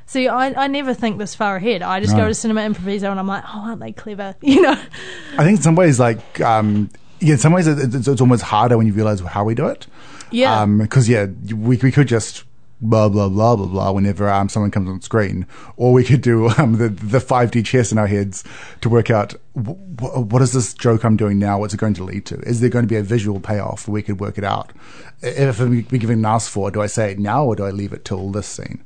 See, I, I never think this far ahead. I just No. go to cinema improviso and I'm like, oh, aren't they clever? You know? I think in some ways, like, um, yeah, in some ways it- it's, it's almost harder when you realize how we do it. Yeah. Because, yeah, we, we could just blah blah blah blah blah whenever um, someone comes on screen, or we could do um, the the five D chess in our heads to work out w- w- what is this joke I'm doing now? What's it going to lead to? Is there going to be a visual payoff? We could work it out. If I'm given an ask for, do I say it now or do I leave it till this scene?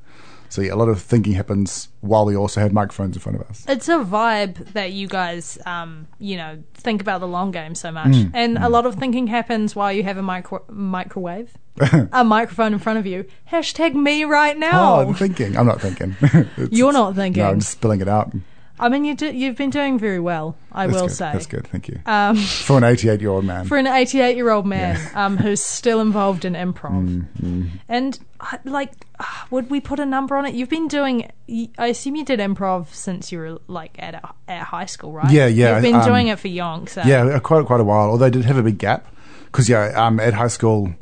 So yeah, a lot of thinking happens while we also have microphones in front of us. It's a vibe that you guys, um, you know, think about the long game so much, Mm, and a lot of thinking happens while you have a micro- microwave, a microphone in front of you. Hashtag me right now. Oh. I'm thinking. I'm not thinking. You're not thinking. No, I'm just spilling it out. I mean, you do, you've been doing very well. I That's will good. say. That's good. Thank you. Um, For an 88 year old man. for an 88 year old man um, who's still involved in improv. Mm, And, uh, like, uh, would we put a number on it? You've been doing, I assume you did improv since you were, like, at, a, at high school, right? Yeah, yeah, You've been um, doing it for young, so. Yeah, quite quite a while. Although I did have a big gap because yeah, um, at high school,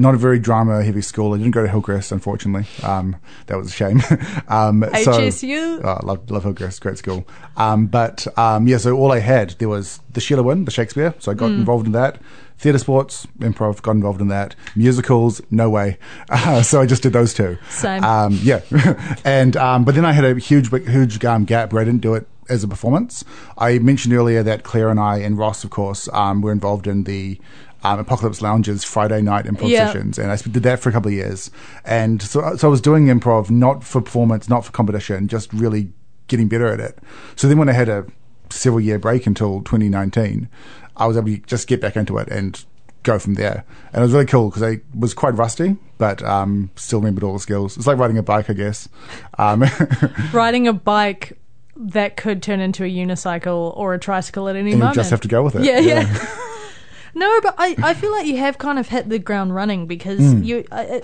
not a very drama heavy school. I didn't go to Hillcrest, unfortunately. Um, that was a shame. um, so- HSU? Oh, love, love Hillcrest, great school. Um, but um, yeah, so all I had there was the Sheilah Winn, the Shakespeare. So I got involved in that. Theatre sports, improv, got involved in that. Musicals, no way. Uh, so I just did those two. Same. Um, yeah, and um, but then I had a huge, huge um, gap where I didn't do it as a performance. I mentioned earlier that Claire and I and Ross, of course, um, were involved in the um, Apocalypse Lounge's Friday night improv Yeah. sessions, and I did that for a couple of years. And so, so I was doing improv not for performance, not for competition, just really getting better at it. So then when I had a several year break until 2019, I was able to just get back into it and go from there. And it was really cool because I was quite rusty, but um, still remembered all the skills. It's like riding a bike, I guess. Um, Riding a bike that could turn into a unicycle or a tricycle at any and you just have to go with it. Yeah, yeah. no, but I, I feel like you have kind of hit the ground running because Hmm. you, uh,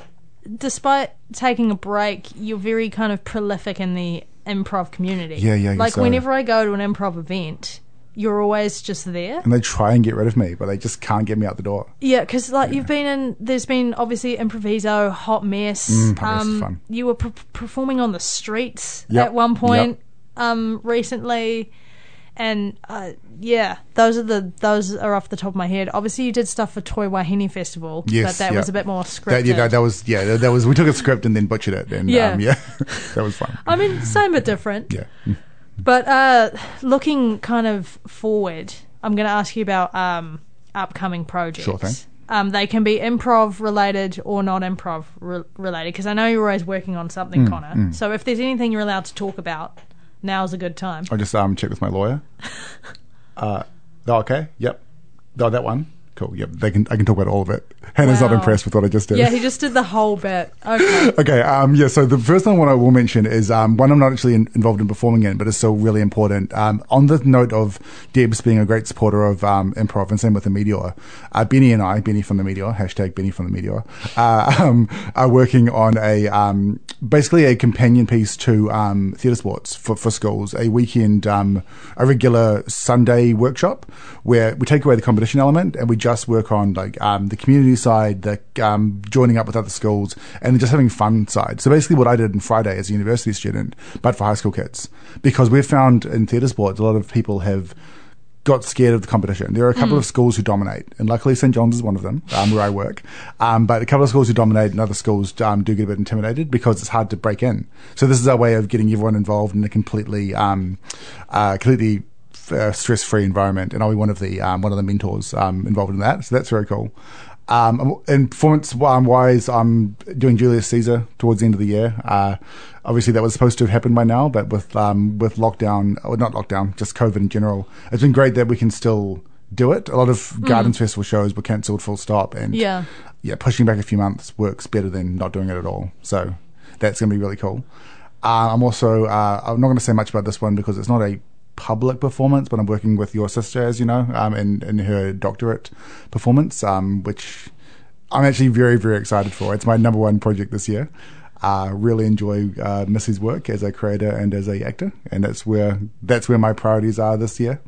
despite taking a break, you're very kind of prolific in the improv community. Yeah, yeah, I guess Like so. whenever I go to an improv event, you're always just there. And they try and get rid of me, but they just can't get me out the door. Yeah, because like you've been in, there's been obviously improviso, hot mess. Mm, Hot Mess is um, fun. You were per- performing on the streets Yep, at one point yep. um, recently, and uh, yeah, those are the those are off the top of my head. Obviously, you did stuff for Toi Wahine Festival, Yes, but that yep. was a bit more scripted. That, yeah, that, that was yeah, that, that was. We took a script and then butchered it, and Yeah. um, yeah, that was fun. I mean, same but different. Yeah, But uh, looking kind of forward, I'm going to ask you about um, upcoming projects. Sure thing. Um, they can be improv related or not improv re- related because I know you're always working on something, Mm, Connor. So if there's anything you're allowed to talk about, now's a good time. I just um check with my lawyer. Uh, okay, yep. Oh, that one. Cool. Yep. They can. I can talk about all of it. Hannah's not Wow. impressed with what I just did. Yeah, he just did the whole bit. Okay. Okay, um, yeah, so the first one I will mention is um, one I'm not actually in, involved in performing in, but it's still really important. Um, on the note of Debs being a great supporter of um, improv, and same with the Meteor, uh, Benny and I, Benny from the Meteor, hashtag Benny from the Meteor, uh, um, are working on a um, basically a companion piece to um, theatre sports for, for schools, a weekend, um, a regular Sunday workshop where we take away the competition element and we just work on like um, the community side, the um, joining up with other schools, and just having fun side. So basically, what I did on Friday as a university student, but for high school kids, because we've found in theatre sports a lot of people have got scared of the competition. There are a couple of schools who dominate, and luckily St John's is one of them, um, where I work. Um, but a couple of schools who dominate, and other schools um, do get a bit intimidated because it's hard to break in. So this is our way of getting everyone involved in a completely, um, uh, completely uh, stress-free environment, and I'll be one of the um, one of the mentors um, involved in that. So that's very cool. Um, and performance um, wise, I'm doing Julius Caesar towards the end of the year. Uh, obviously, that was supposed to have happened by now, but with um, with lockdown, or not lockdown, just COVID in general, it's been great that we can still do it. A lot of Gardens Festival shows were cancelled full stop, and Yeah. yeah, pushing back a few months works better than not doing it at all. So that's going to be really cool. Uh, I'm also uh, I'm not going to say much about this one because it's not a public performance, but I'm working with your sister, as you know, um, in in her doctorate performance, um, which I'm actually very very excited for. It's my number one project this year. Uh, really enjoy uh, Missy's work as a creator and as a actor, and that's where that's where my priorities are this year.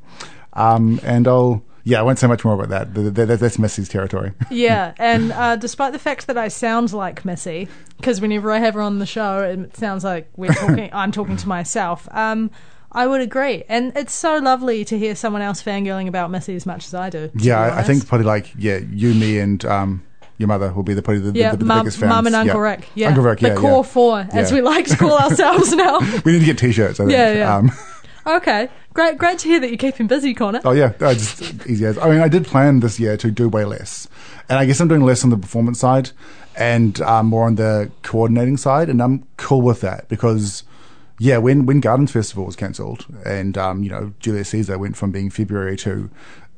Um, and I'll yeah, I won't say much more about that. Th- th- th- That's Missy's territory. Yeah, and uh, despite the fact that I sound like Missy, because whenever I have her on the show, it sounds like we're talking. I'm talking to myself. Um, I would agree, and it's so lovely to hear someone else fangirling about Missy as much as I do. Yeah, I- I think probably like yeah, you, me, and um, Your mother will be the probably the, the- Yeah, the, mum, biggest fans. mum and Uncle yeah. Rick. Yeah, Uncle Rick. yeah, the Yeah, core yeah. four, as Yeah. we like to call ourselves now. We need to get t-shirts. I think. Yeah, yeah. Um, okay, great, great to hear that you're keeping busy, Connor. Oh yeah, uh, just easy as. I mean, I did plan this year to do way less, and I guess I'm doing less on the performance side and um, more on the coordinating side, and I'm cool with that because, yeah, when when Gardens Festival was cancelled, and um, you know Julius Caesar went from being February to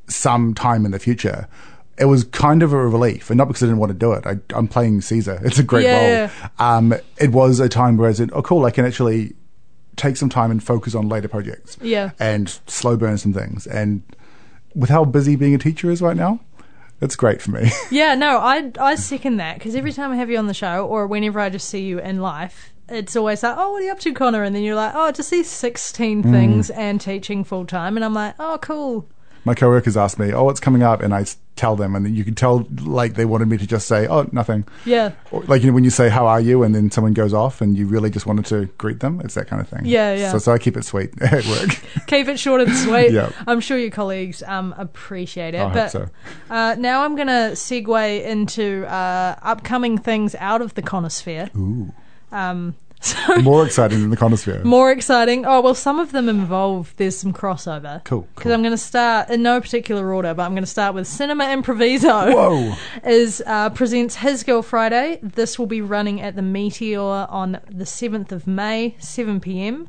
some time in the future. It was kind of a relief, and not because I didn't want to do it. I, I'm playing Caesar; it's a great Yeah. role. Um, it was a time where I said, "Oh, cool! I can actually take some time and focus on later projects." Yeah. and slow burn some things. And with how busy being a teacher is right now, it's great for me. Yeah, no, I I second that because every time I have you on the show, or whenever I just see you in life, it's always like, oh, what are you up to, Connor? And then you're like, oh, just these sixteen Mm. things and teaching full time, and I'm like, oh, cool. My coworkers ask me, "Oh, what's coming up?" and I s- tell them, and you can tell like they wanted me to just say, "Oh, nothing." Yeah, Or, like you know when you say, "How are you?" and then someone goes off, and you really just wanted to greet them. It's that kind of thing. Yeah, yeah. So, so I keep it sweet at work. keep it short and sweet. Yeah. I'm sure your colleagues um appreciate it. I hope but so. uh, now I'm gonna segue into uh, upcoming things out of the conosphere. Ooh, Um, so more exciting than the conosphere. more exciting. Oh well, some of them involve there's some crossover. Cool, Because cool. I'm going to start in no particular order, but I'm going to start with Cinema Improviso. Whoa. Is uh, presents His Girl Friday. This will be running at the Meteor on the 7th of May, 7 p.m.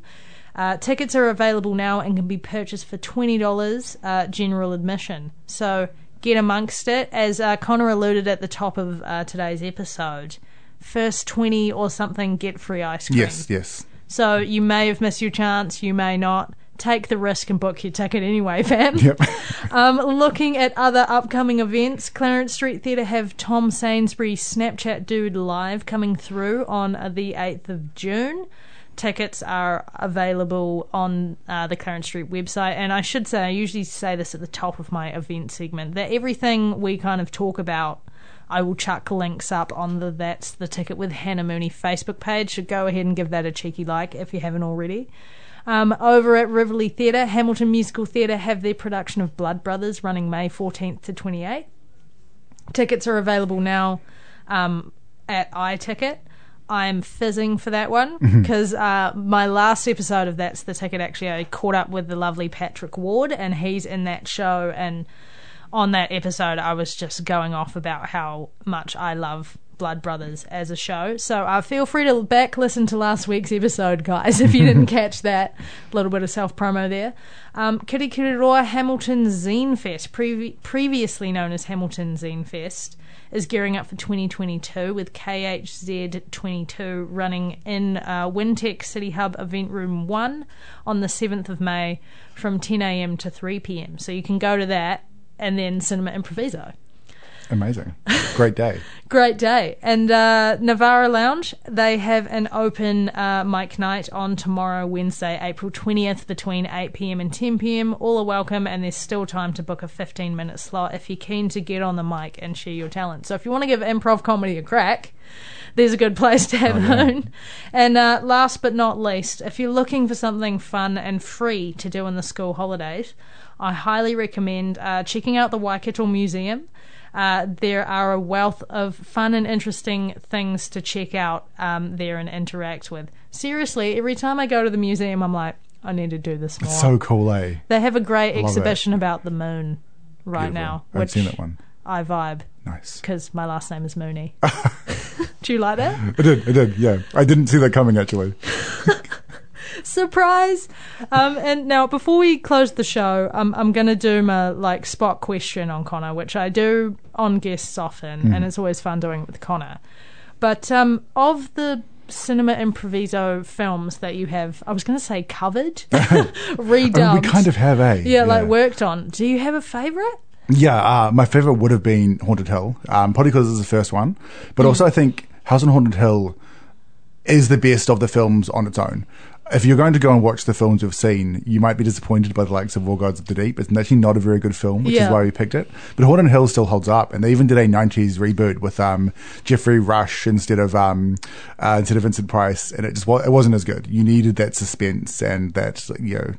Uh, tickets are available now and can be purchased for twenty dollars uh, general admission. So get amongst it. As uh, Connor alluded at the top of uh, today's episode, first twenty or something get free ice cream. Yes, yes. So you may have missed your chance, you may not. Take the risk and book your ticket anyway, fam. Yep. Um, looking at other upcoming events, Clarence Street Theatre have Tom Sainsbury's Snapchat Dude live coming through on uh, the 8th of June. Tickets are available on uh, the Clarence Street website. And I should say, I usually say this at the top of my event segment, that everything we kind of talk about I will chuck links up on the That's the Ticket with Hannah Mooney Facebook page. So go ahead and give that a cheeky like if you haven't already. Um, over at Rivoli Theatre, Hamilton Musical Theatre have their production of Blood Brothers running May 14th to 28th. Tickets are available now um, at iTicket. I'm fizzing for that one because uh, my last episode of That's the Ticket actually I caught up with the lovely Patrick Ward and he's in that show and on that episode, I was just going off about how much I love Blood Brothers as a show. So uh, feel free to back listen to last week's episode, guys, if you didn't catch that. A little bit of self promo there. Um, Kirikiriroa Hamilton Zine Fest, previ- previously known as Hamilton Zine Fest, is gearing up for 2022 with KHZ22 running in uh, Wintec City Hub Event Room 1 on the 7th of May from 10am to 3pm. So you can go to that and then Cinema Improviso. Amazing. Great day. Great day. And uh, Nivara Lounge, they have an open uh, mic night on tomorrow, Wednesday, April 20th, between 8pm and 10pm. All are welcome, and there's still time to book a 15 minute slot if you're keen to get on the mic and share your talent. So if you want to give improv comedy a crack, there's a good place to have a loon. And uh, last but not least, if you're looking for something fun and free to do in the school holidays, I highly recommend uh, checking out the Waikato Museum. Uh, there are a wealth of fun and interesting things to check out um, there and interact with. Seriously, every time I go to the museum, I'm like, I need to do this more. So cool, eh? they have a great love exhibition about the moon right Beautiful. now, I haven't seen that one. I vibe Nice. because my last name is Mooney. do you like that? I did, I did, yeah. I didn't see that coming actually. surprise! Um and now before we close the show i'm, I'm gonna do my like spot question on connor which i do on guests often and it's always fun doing it with connor. But um of the cinema improviso films that you have i was gonna say covered redubbed. I mean, we kind of have, eh? yeah, like worked on. Do you have a favorite? Yeah, uh, my favorite would have been Haunted Hill, um, probably because it's the first one, but also I think House on Haunted Hill is the best of the films on its own. If you're going to go and watch the films you've seen, you might be disappointed by the likes of War Gods of the Deep. It's actually not a very good film, which Yeah. is why we picked it. But Haunted Hill still holds up, and they even did a '90s reboot with um, Geoffrey Rush instead of um, uh, instead of Vincent Price, and it just wa- it wasn't as good. You needed that suspense and that you know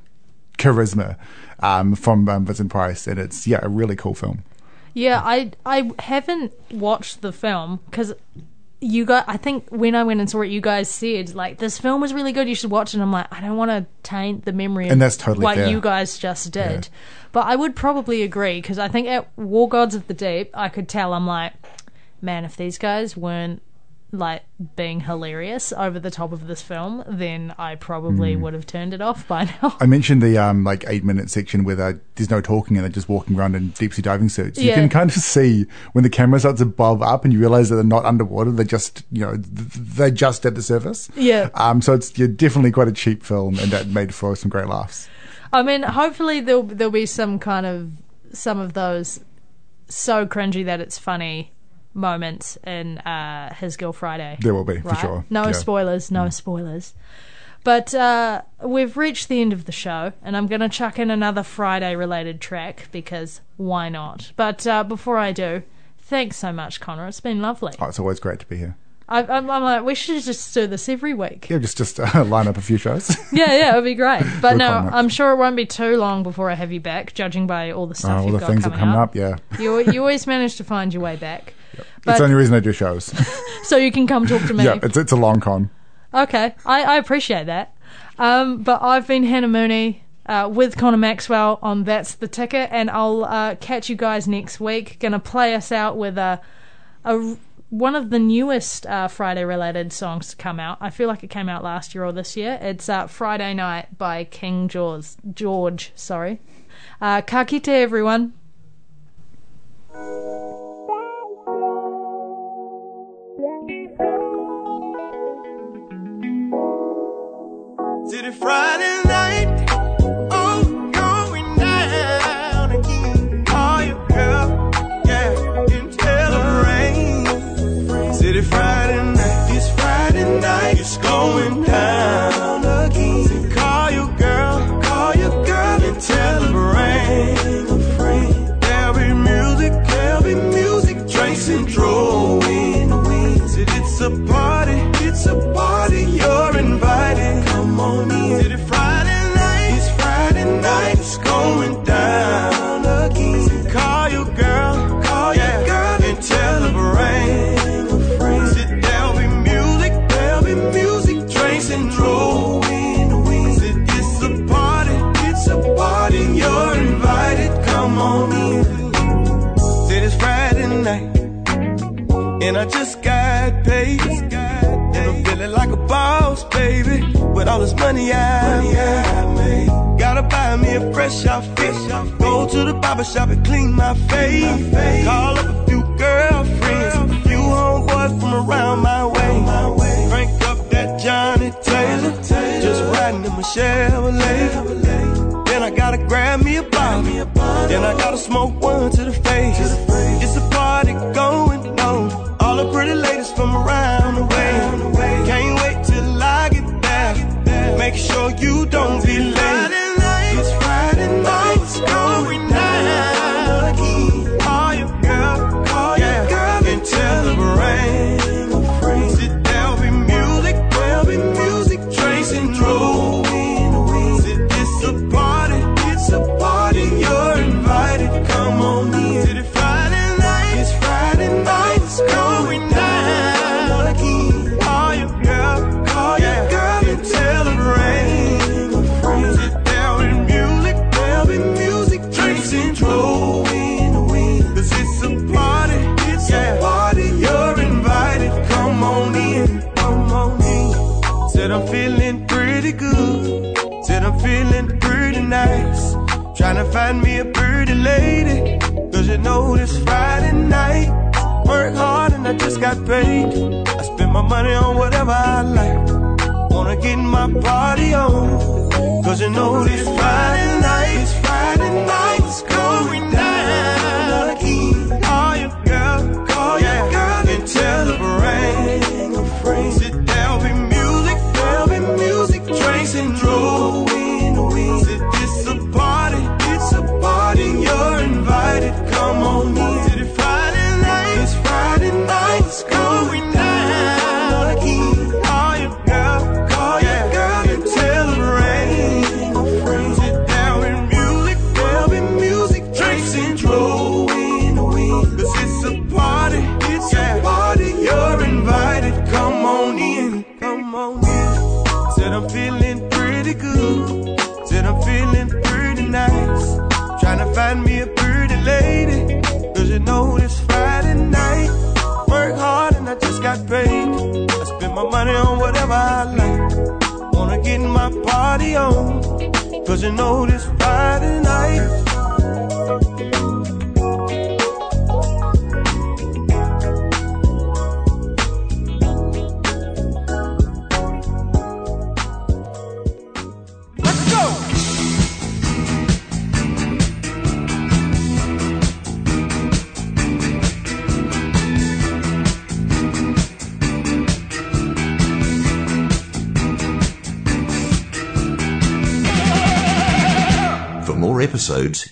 charisma um, from um, Vincent Price, and it's yeah a really cool film. Yeah, I I haven't watched the film because you got I think when I went and saw it, you guys said like this film was really good. You should watch it. And I'm like, I don't want to taint the memory, And that's totally what fair. you guys just did. But I would probably agree because I think at War Gods of the Deep, I could tell. I'm like, man, if these guys weren't like being hilarious over the top of this film, then I Mm. probably would have turned it off by now. I mentioned the um, like eight minute section where there's no talking and they're just walking around in deep sea diving suits. You Yeah. can kind of see when the camera starts above up and you realize that they're not underwater. They're just you know they're just at the surface. Yeah. Um. So it's yeah, definitely quite a cheap film and that made for some great laughs. I mean, hopefully there'll there'll be some kind of some of those so cringy that it's funny moments in uh, His Girl Friday. There will be for sure. No Yeah. spoilers, no spoilers. But uh, we've reached the end of the show, and I'm going to chuck in another Friday related track because why not? But uh, before I do, thanks so much, Connor. It's been lovely. Oh, it's always great to be here. I, I'm, I'm like, we should just do this every week. Yeah, just just uh, line up a few shows. Yeah, yeah, it'd be great. But no. I'm sure it won't be too long before I have you back, judging by all the Uh, stuff all you've the got things that coming coming up. up. Yeah, You, you always manage to find your way back, it's But- the only reason I do shows. so you can come talk to me. yeah, it's it's a long con. Okay, I, I appreciate that. Um, but I've been Hannah Mooney uh, with Connor Maxwell on That's the Ticket, and I'll uh, catch you guys next week. Gonna play us out with a, a one of the newest uh, Friday related songs to come out. I feel like it came out last year or this year. It's uh, Friday Night by King George. George, sorry. Uh, ka kite, everyone. City Friday night. I just got paid. And I'm feeling like a boss, baby. With all this money I made. Gotta buy me a fresh outfit. Go to the barber shop and clean my face. Call up a few girlfriends, a few homeboys from around my way. Crank up that Johnnie Taylor. Just riding in my Chevrolet. Then I gotta grab me a bottle. Then I gotta smoke one to the face. It's a party going pretty ladies from around the way. Can't wait till I get there. Make sure you don't be late. Find me a pretty lady. Cause you know it's Friday night. Work hard and I just got paid. I spend my money on whatever I like. Wanna get my party on. Cause you know this Friday night, it's Friday night,